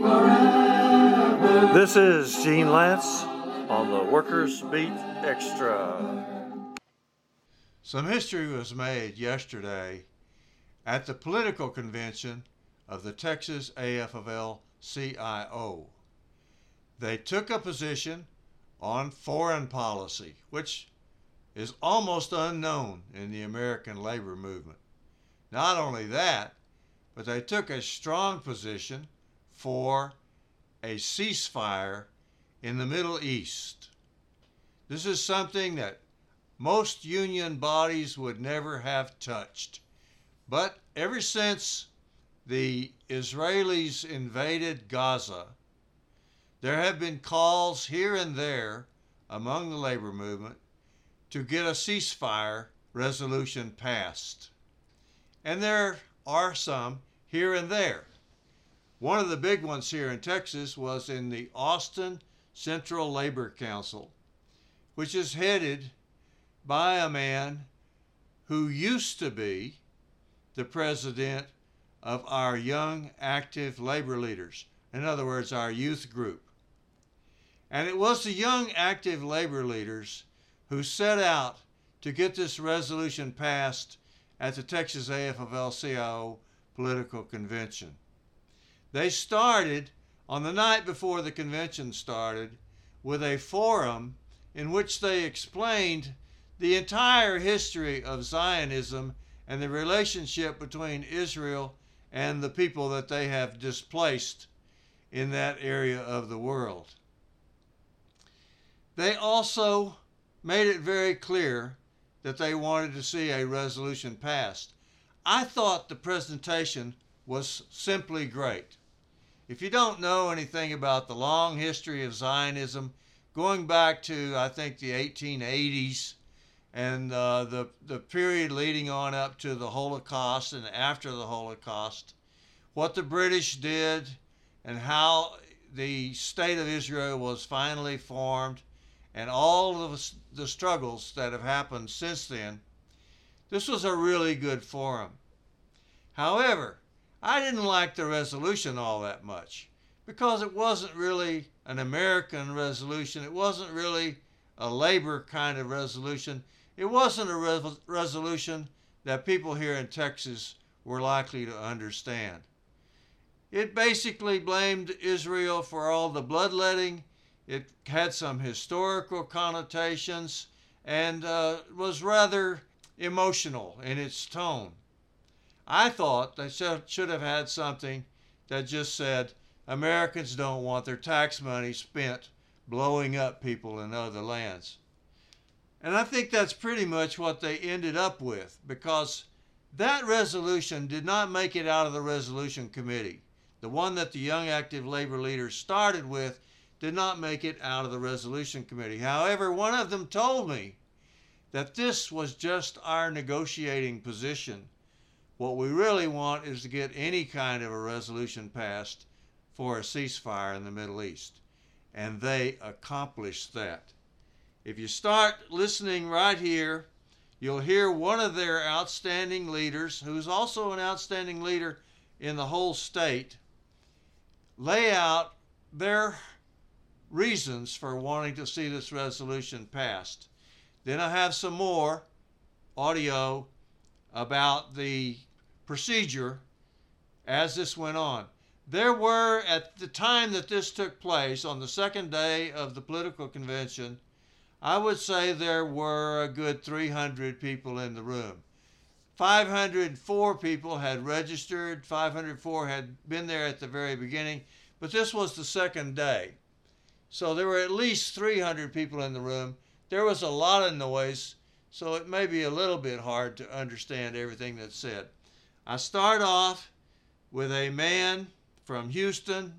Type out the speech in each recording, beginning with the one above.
forever. This is Gene Lantz on the Workers Beat Extra. Some history was made yesterday at the political convention of the Texas AFL CIO. They took a position on foreign policy, which is almost unknown in the American labor movement. Not only that, but they took a strong position for a ceasefire in the Middle East. This is something that most union bodies would never have touched. But ever since the Israelis invaded Gaza, there have been calls here and there among the labor movement to get a ceasefire resolution passed. And there are some here and there. One of the big ones here in Texas was in the Austin Central Labor Council, which is headed by a man who used to be the president of our young active labor leaders, in other words, our youth group. And it was the young active labor leaders who set out to get this resolution passed at the Texas AFL CIO political convention. They started on the night before the convention started with a forum in which they explained the entire history of Zionism and the relationship between Israel and the people that they have displaced in that area of the world. They also made it very clear that they wanted to see a resolution passed. I thought the presentation was simply great. If you don't know anything about the long history of Zionism, going back to I think the 1880s and uh, the the period leading on up to the Holocaust and after the Holocaust, what the British did and how the state of Israel was finally formed, and all of the struggles that have happened since then. This was a really good forum. However, I didn't like the resolution all that much because it wasn't really an American resolution. It wasn't really a labor kind of resolution. It wasn't a re- resolution that people here in Texas were likely to understand. It basically blamed Israel for all the bloodletting. It had some historical connotations and uh, was rather emotional in its tone. I thought they should have had something that just said Americans don't want their tax money spent blowing up people in other lands. And I think that's pretty much what they ended up with because that resolution did not make it out of the resolution committee. The one that the young active labor leaders started with did not make it out of the resolution committee. However, one of them told me that this was just our negotiating position what we really want is to get any kind of a resolution passed for a ceasefire in the Middle East. And they accomplished that. If you start listening right here, you'll hear one of their outstanding leaders, who's also an outstanding leader in the whole state, lay out their reasons for wanting to see this resolution passed. Then I have some more audio about the procedure as this went on. There were, at the time that this took place, on the second day of the political convention, I would say there were a good 300 people in the room. 504 people had registered, 504 had been there at the very beginning, but this was the second day. So there were at least 300 people in the room. There was a lot of noise, so it may be a little bit hard to understand everything that's said. I start off with a man from Houston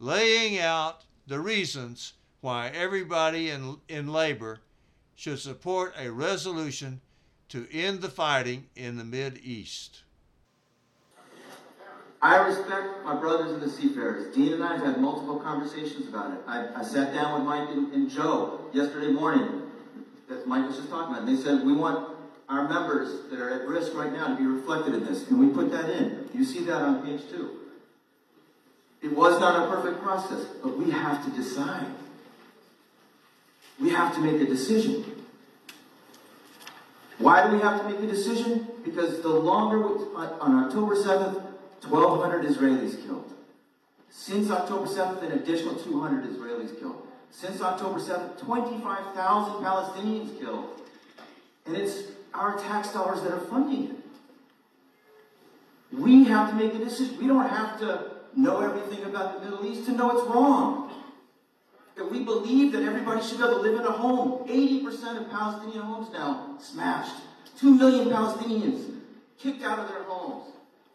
laying out the reasons why everybody in, in labor should support a resolution to end the fighting in the Mid East. I respect my brothers and the seafarers. Dean and I have had multiple conversations about it. I, I sat down with Mike and, and Joe yesterday morning, that Mike was just talking about. And they said, we want our members that are at risk right now to be reflected in this. And we put that in. You see that on page two. It was not a perfect process, but we have to decide. We have to make a decision. Why do we have to make a decision? Because the longer, we, on October 7th, 1,200 Israelis killed. Since October 7th, an additional 200 Israelis killed. Since October 7th, 25,000 Palestinians killed. And it's our tax dollars that are funding it. We have to make a decision. We don't have to know everything about the Middle East to know it's wrong. That we believe that everybody should be able to live in a home. 80% of Palestinian homes now smashed. 2 million Palestinians kicked out of their homes.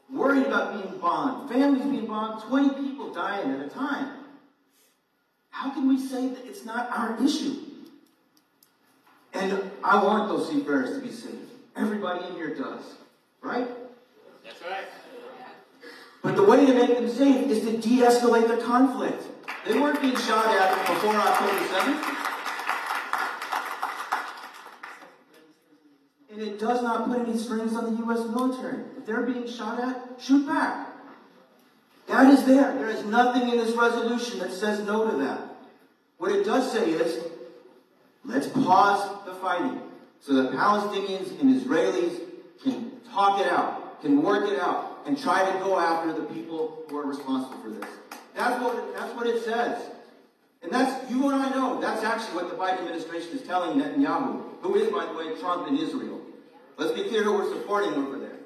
Worried about being bombed. Families being bombed. 20 people dying at a time. How can we say that it's not our issue? And I want those seafarers to be safe. Everybody in here does. Right? That's right. But the way to make them safe is to de-escalate the conflict. They weren't being shot at before October 7th. And it does not put any strings on the U.S. military. If they're being shot at, shoot back. That is there. There is nothing in this resolution that says no to that. What it does say is, let's pause the fighting so that Palestinians and Israelis can talk it out, can work it out, and try to go after the people who are responsible for this. That's what that's what it says. And that's, you and I know, that's actually what the Biden administration is telling Netanyahu, who is, by the way, Trump in Israel. Let's be clear who we're supporting over there.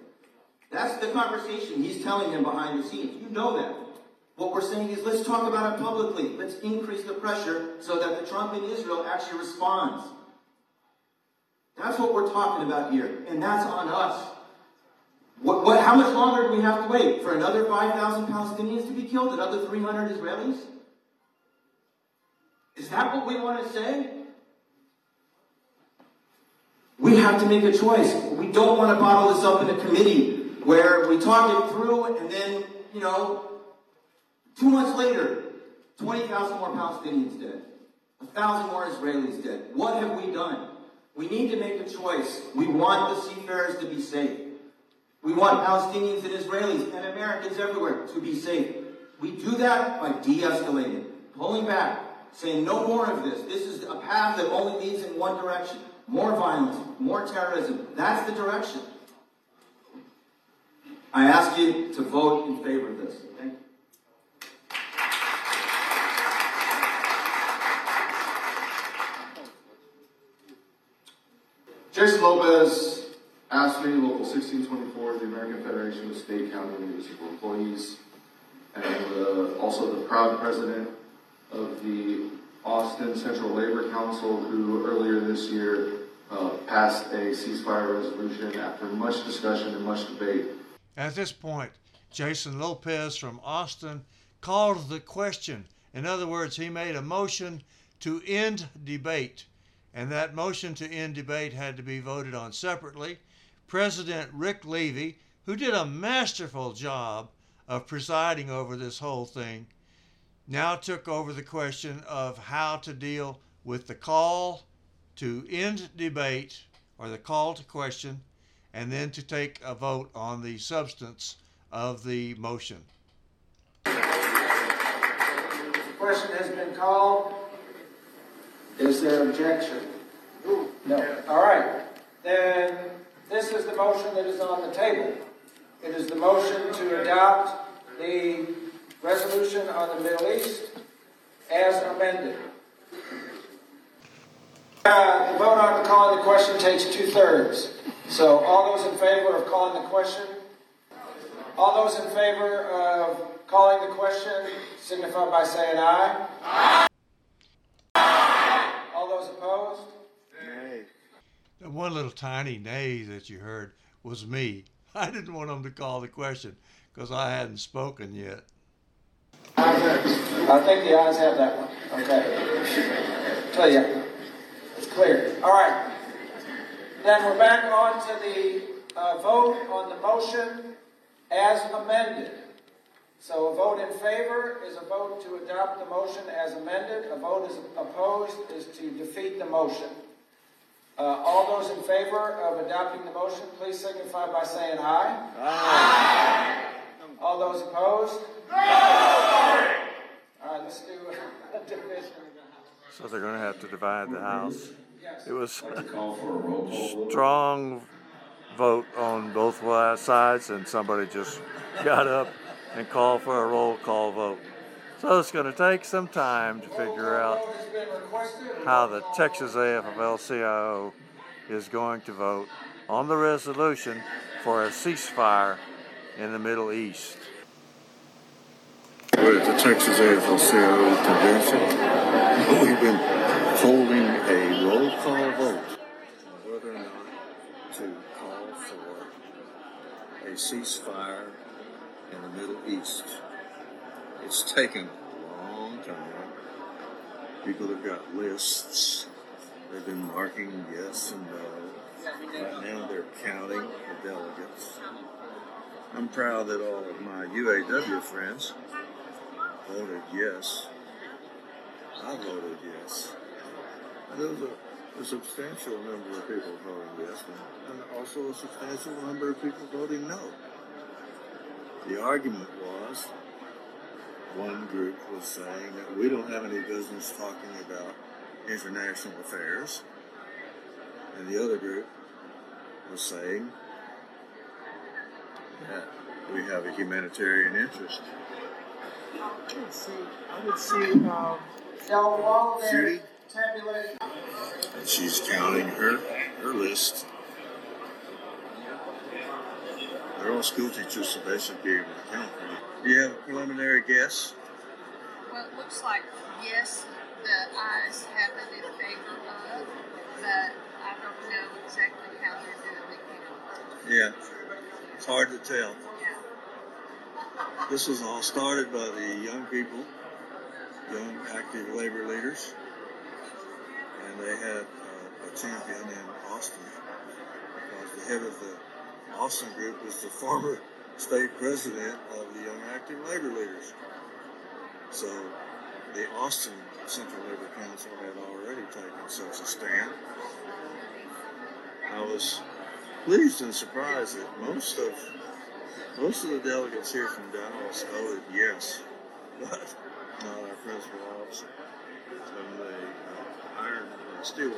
That's the conversation he's telling him behind the scenes. You know that. What we're saying is let's talk about it publicly. Let's increase the pressure so that the Trump in Israel actually responds. That's what we're talking about here. And that's on us. What, what, how much longer do we have to wait? For another 5,000 Palestinians to be killed? Another 300 Israelis? Is that what we want to say? We have to make a choice. We don't want to bottle this up in a committee where we talk it through and then, you know, two months later, 20,000 more Palestinians dead. A thousand more Israelis dead. What have we done? We need to make a choice. We want the seafarers to be safe. We want Palestinians and Israelis and Americans everywhere to be safe. We do that by de escalating, pulling back, saying no more of this. This is a path that only leads in one direction more violence, more terrorism. That's the direction. I ask you to vote in favor of this. Jason Lopez AFSCME Local 1624, the American Federation of State, County, and Municipal Employees, and uh, also the proud president of the Austin Central Labor Council, who earlier this year uh, passed a ceasefire resolution after much discussion and much debate. At this point, Jason Lopez from Austin called the question. In other words, he made a motion to end debate, and that motion to end debate had to be voted on separately. President Rick Levy, who did a masterful job of presiding over this whole thing, now took over the question of how to deal with the call to end debate or the call to question and then to take a vote on the substance of the motion. The question has been called. Is there objection? No. All right. Then this is the motion that is on the table. It is the motion to adopt the resolution on the Middle East as amended. Uh, the vote on calling the question takes two thirds. So, all those in favor of calling the question? All those in favor of calling the question signify by saying aye. Aye. All those opposed? The one little tiny nay that you heard was me. I didn't want them to call the question because I hadn't spoken yet. I think the ayes have that one. Okay. So yeah, it's clear. All right. Then we're back on to the uh, vote on the motion as amended. So a vote in favor is a vote to adopt the motion as amended. A vote is opposed is to defeat the motion. Uh, all those in favor of adopting the motion, please signify by saying aye. Aye. All those opposed? No. All right, let's do a division. So they're going to have to divide the House. Yes. It was a strong vote on both sides, and somebody just got up and called for a roll call vote. So it's going to take some time to figure out how the Texas AFL-CIO is going to vote on the resolution for a ceasefire in the Middle East. We're at the Texas AFL-CIO convention. We've been holding a roll call vote on whether or not to call for a ceasefire in the Middle East. It's taken a long time. People have got lists. They've been marking yes and no. Right now they're counting the delegates. I'm proud that all of my UAW friends voted yes. I voted yes. There was a, a substantial number of people voting yes, and also a substantial number of people voting no. The argument was one group was saying that we don't have any business talking about international affairs, and the other group was saying that we have a humanitarian interest. I would see, I would see, um, Now, Judy? tabulating, and she's counting her her list. They're all school teachers, so they should be able to count. Do you have a preliminary guess? Well, it looks like yes, the ayes have it in favor of, but I don't know exactly how they're doing the. Yeah, it's hard to tell. Yeah. This was all started by the young people, young active labor leaders, and they had uh, a champion in Austin because the head of the Austin group was the former state president of the Young Active Labor Leaders. So the Austin Central Labor Council had already taken such a stand. I was pleased and surprised that most of most of the delegates here from Dallas voted yes, but not our principal officer from the uh, iron and steel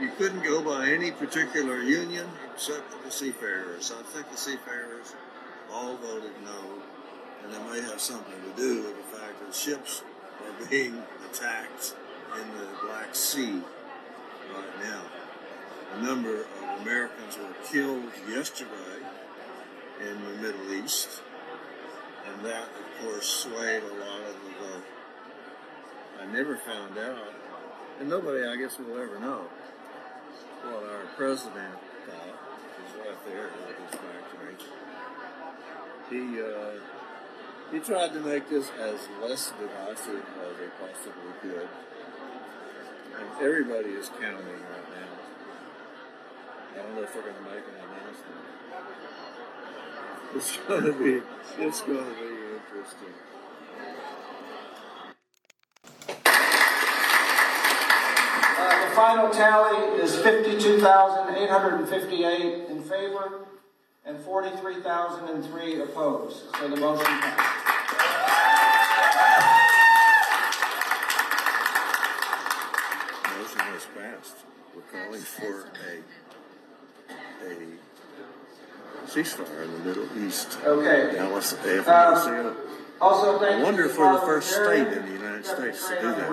you couldn't go by any particular union except the seafarers. I think the seafarers all voted no, and that may have something to do with the fact that ships are being attacked in the Black Sea right now. A number of Americans were killed yesterday in the Middle East, and that, of course, swayed a lot of the vote. I never found out, and nobody, I guess, will ever know what our president thought. He's right there with his back to me. He uh, he tried to make this as less divisive as they possibly could, and everybody is counting right now. I don't know if they're going to make an announcement. It's going to be it's going to be interesting. uh, the final tally is fifty-two thousand eight hundred and fifty-eight in favor and forty-three thousand and three opposed. So the motion passed. Motion has passed. We're calling for a a ceasefire in the Middle East. Okay. Dallas AFL-CIO. Also, thank I you. wonder if we're the first state in the United States to do that.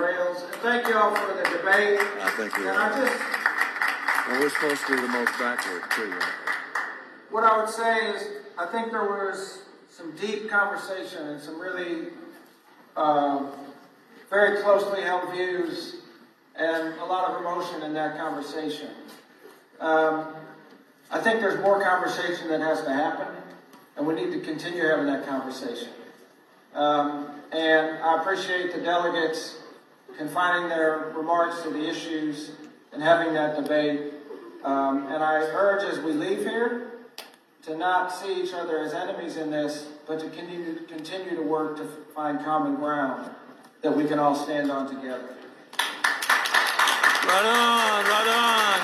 Thank you all for the debate. I think we And I are. just, Well, we're supposed to be the most backward too. what I would say is, I think there was some deep conversation and some really, um, very closely held views and a lot of emotion in that conversation. Um, I think there's more conversation that has to happen, and we need to continue having that conversation. Um, and I appreciate the delegates confining their remarks to the issues and having that debate. Um, and I urge as we leave here to not see each other as enemies in this, but to continue, continue to work to find common ground that we can all stand on together. Right on, right on.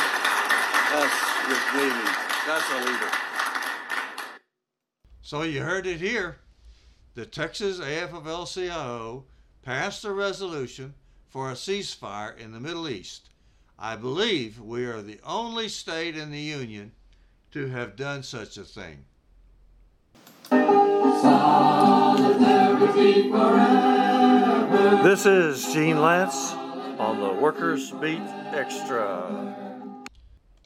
That's with Davey. That's a leader. So you heard it here. The Texas AFL-CIO passed a resolution for a ceasefire in the Middle East. I believe we are the only state in the Union to have done such a thing. This is Gene Lantz on the Workers Beat Extra.